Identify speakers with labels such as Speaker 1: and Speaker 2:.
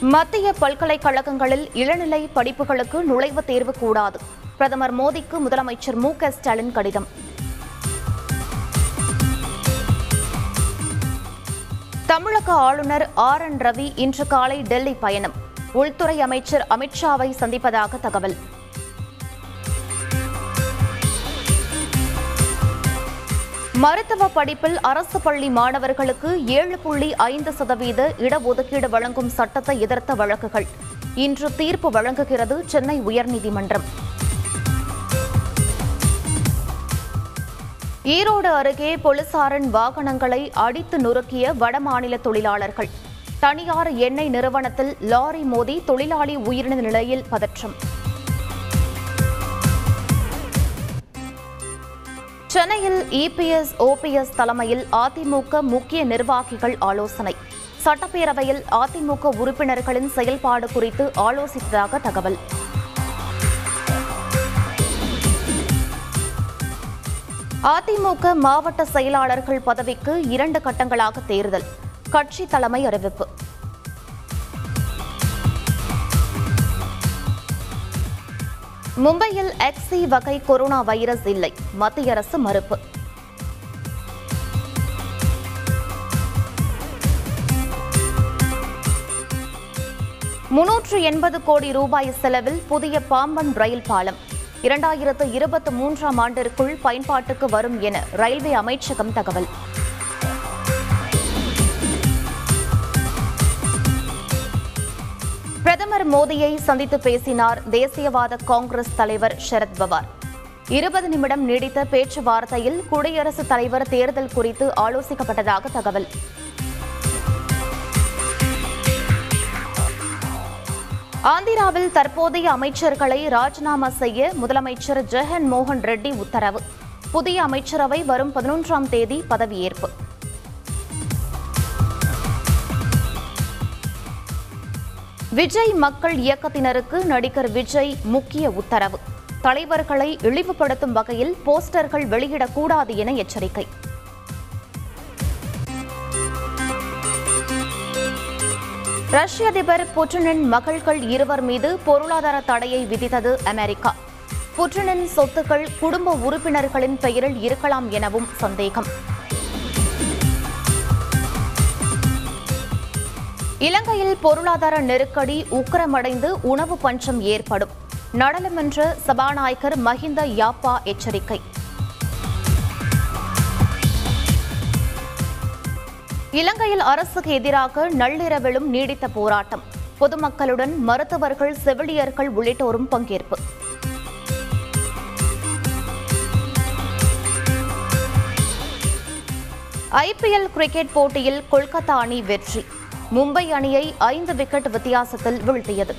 Speaker 1: மத்திய பல்கலைக்கழகங்களில் இளநிலை படிப்புகளுக்கு நுழைவுத் தேர்வு கூடாது. பிரதமர் மோடிக்கு முதலமைச்சர் மு க ஸ்டாலின் கடிதம். தமிழக ஆளுநர் ஆர் என் ரவி இன்று காலை டெல்லி பயணம். உள்துறை அமைச்சர் அமித்ஷாவை சந்திப்பதாக தகவல். மருத்துவ படிப்பில் அரசு பள்ளி மாணவர்களுக்கு ஏழு புள்ளி ஐந்து சதவீத இடஒதுக்கீடு வழங்கும் சட்டத்தை எதிர்த்த வழக்குகள். இன்று தீர்ப்பு வழங்குகிறது சென்னை உயர்நீதிமன்றம். ஈரோடு அருகே போலீசாரின் வாகனங்களை அடித்து நொறுக்கிய வடமாநில தொழிலாளர்கள். தனியார் எண்ணெய் நிறுவனத்தில் லாரி மோதி தொழிலாளி உயிரிழந்த நிலையில் பதற்றம். சென்னையில் இபிஎஸ் ஓபிஎஸ் தலைமையில் அதிமுக முக்கிய நிர்வாகிகள் ஆலோசனை. சட்டப்பேரவையில் அதிமுக உறுப்பினர்களின் செயல்பாடு குறித்து ஆலோசித்ததாக தகவல். அதிமுக மாவட்ட செயலாளர்கள் பதவிக்கு இரண்டு கட்டங்களாக தேர்தல். கட்சி தலைமை அறிவிப்பு. மும்பையில் எக்ஸி வகை கொரோனா வைரஸ் இல்லை. மத்திய அரசு மறுப்பு. முன்னூற்று எண்பது கோடி ரூபாய் செலவில் புதிய பாம்பன் ரயில் பாலம். இரண்டாயிரத்து இருபத்தி மூன்றாம் ஆண்டிற்குள் பயன்பாட்டுக்கு வரும் என ரயில்வே அமைச்சகம் தகவல். பிரதமர் மோடியை சந்தித்து பேசினார் தேசியவாத காங்கிரஸ் தலைவர் சரத்பவார் இருபது நிமிடம் நீடித்த பேச்சுவார்த்தையில் குடியரசுத் தலைவர் தேர்தல் குறித்து ஆலோசிக்கப்பட்டதாக தகவல். ஆந்திராவில் தற்போதைய அமைச்சர்களை ராஜினாமா செய்ய முதலமைச்சர் ஜெகன் மோகன் ரெட்டி உத்தரவு. புதிய அமைச்சரவை வரும் பதினொன்றாம் தேதி பதவியேற்பு. விஜய் மக்கள் இயக்கத்தினருக்கு நடிகர் விஜய் முக்கிய உத்தரவு. தலைவர்களை இழிவுபடுத்தும் வகையில் போஸ்டர்கள் வெளியிடக்கூடாது என எச்சரிக்கை. ரஷ்ய அதிபர் புட்டினின் மகள்கள் இருவர் மீது பொருளாதார தடையை விதித்தது அமெரிக்கா. புட்டினின் சொத்துக்கள் குடும்ப உறுப்பினர்களின் பெயரில் இருக்கலாம் எனவும் சந்தேகம். இலங்கையில் பொருளாதார நெருக்கடி உக்கிரமடைந்து உணவு பஞ்சம் ஏற்படும். நாடாளுமன்ற சபாநாயகர் மஹிந்த யாப்பா எச்சரிக்கை. இலங்கையில் அரசுக்கு எதிராக நள்ளிரவிலும் நீடித்த போராட்டம். பொதுமக்களுடன் மருத்துவர்கள் செவிலியர்கள் உள்ளிட்டோரும் பங்கேற்பு. ஐபிஎல் கிரிக்கெட் போட்டியில் கொல்கத்தா அணி வெற்றி. மும்பை அணியை ஐந்து விக்கெட் வித்தியாசத்தில் வீழ்த்தியது.